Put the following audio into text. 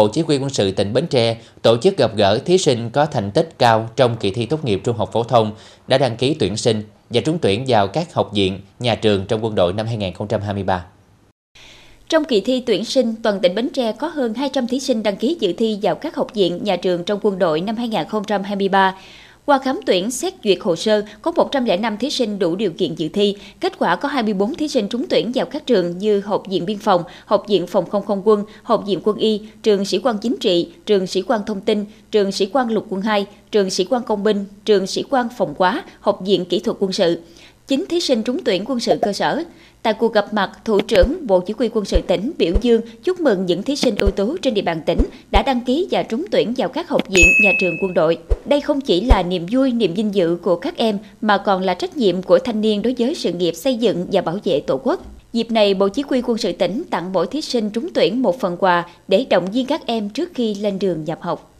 Bộ Chỉ huy quân sự tỉnh Bến Tre tổ chức gặp gỡ thí sinh có thành tích cao trong kỳ thi tốt nghiệp trung học phổ thông đã đăng ký tuyển sinh và trúng tuyển vào các học viện, nhà trường trong quân đội năm 2023. Trong kỳ thi tuyển sinh, toàn tỉnh Bến Tre có hơn 200 thí sinh đăng ký dự thi vào các học viện, nhà trường trong quân đội năm 2023. Qua khám tuyển xét duyệt hồ sơ, có 105 thí sinh đủ điều kiện dự thi. Kết quả có 24 thí sinh trúng tuyển vào các trường như Học viện Biên phòng, Học viện Phòng không không quân, Học viện Quân y, Trường Sĩ quan Chính trị, Trường Sĩ quan Thông tin, Trường Sĩ quan Lục quân 2, Trường Sĩ quan Công binh, Trường Sĩ quan Phòng quá, Học viện Kỹ thuật quân sự. 9 thí sinh trúng tuyển quân sự cơ sở. Tại cuộc gặp mặt, Thủ trưởng Bộ Chỉ huy quân sự tỉnh biểu dương chúc mừng những thí sinh ưu tú trên địa bàn tỉnh đã đăng ký và trúng tuyển vào các học viện, nhà trường quân đội. Đây không chỉ là niềm vui, niềm vinh dự của các em mà còn là trách nhiệm của thanh niên đối với sự nghiệp xây dựng và bảo vệ Tổ quốc. Dịp này, Bộ Chỉ huy quân sự tỉnh tặng mỗi thí sinh trúng tuyển một phần quà để động viên các em trước khi lên đường nhập học.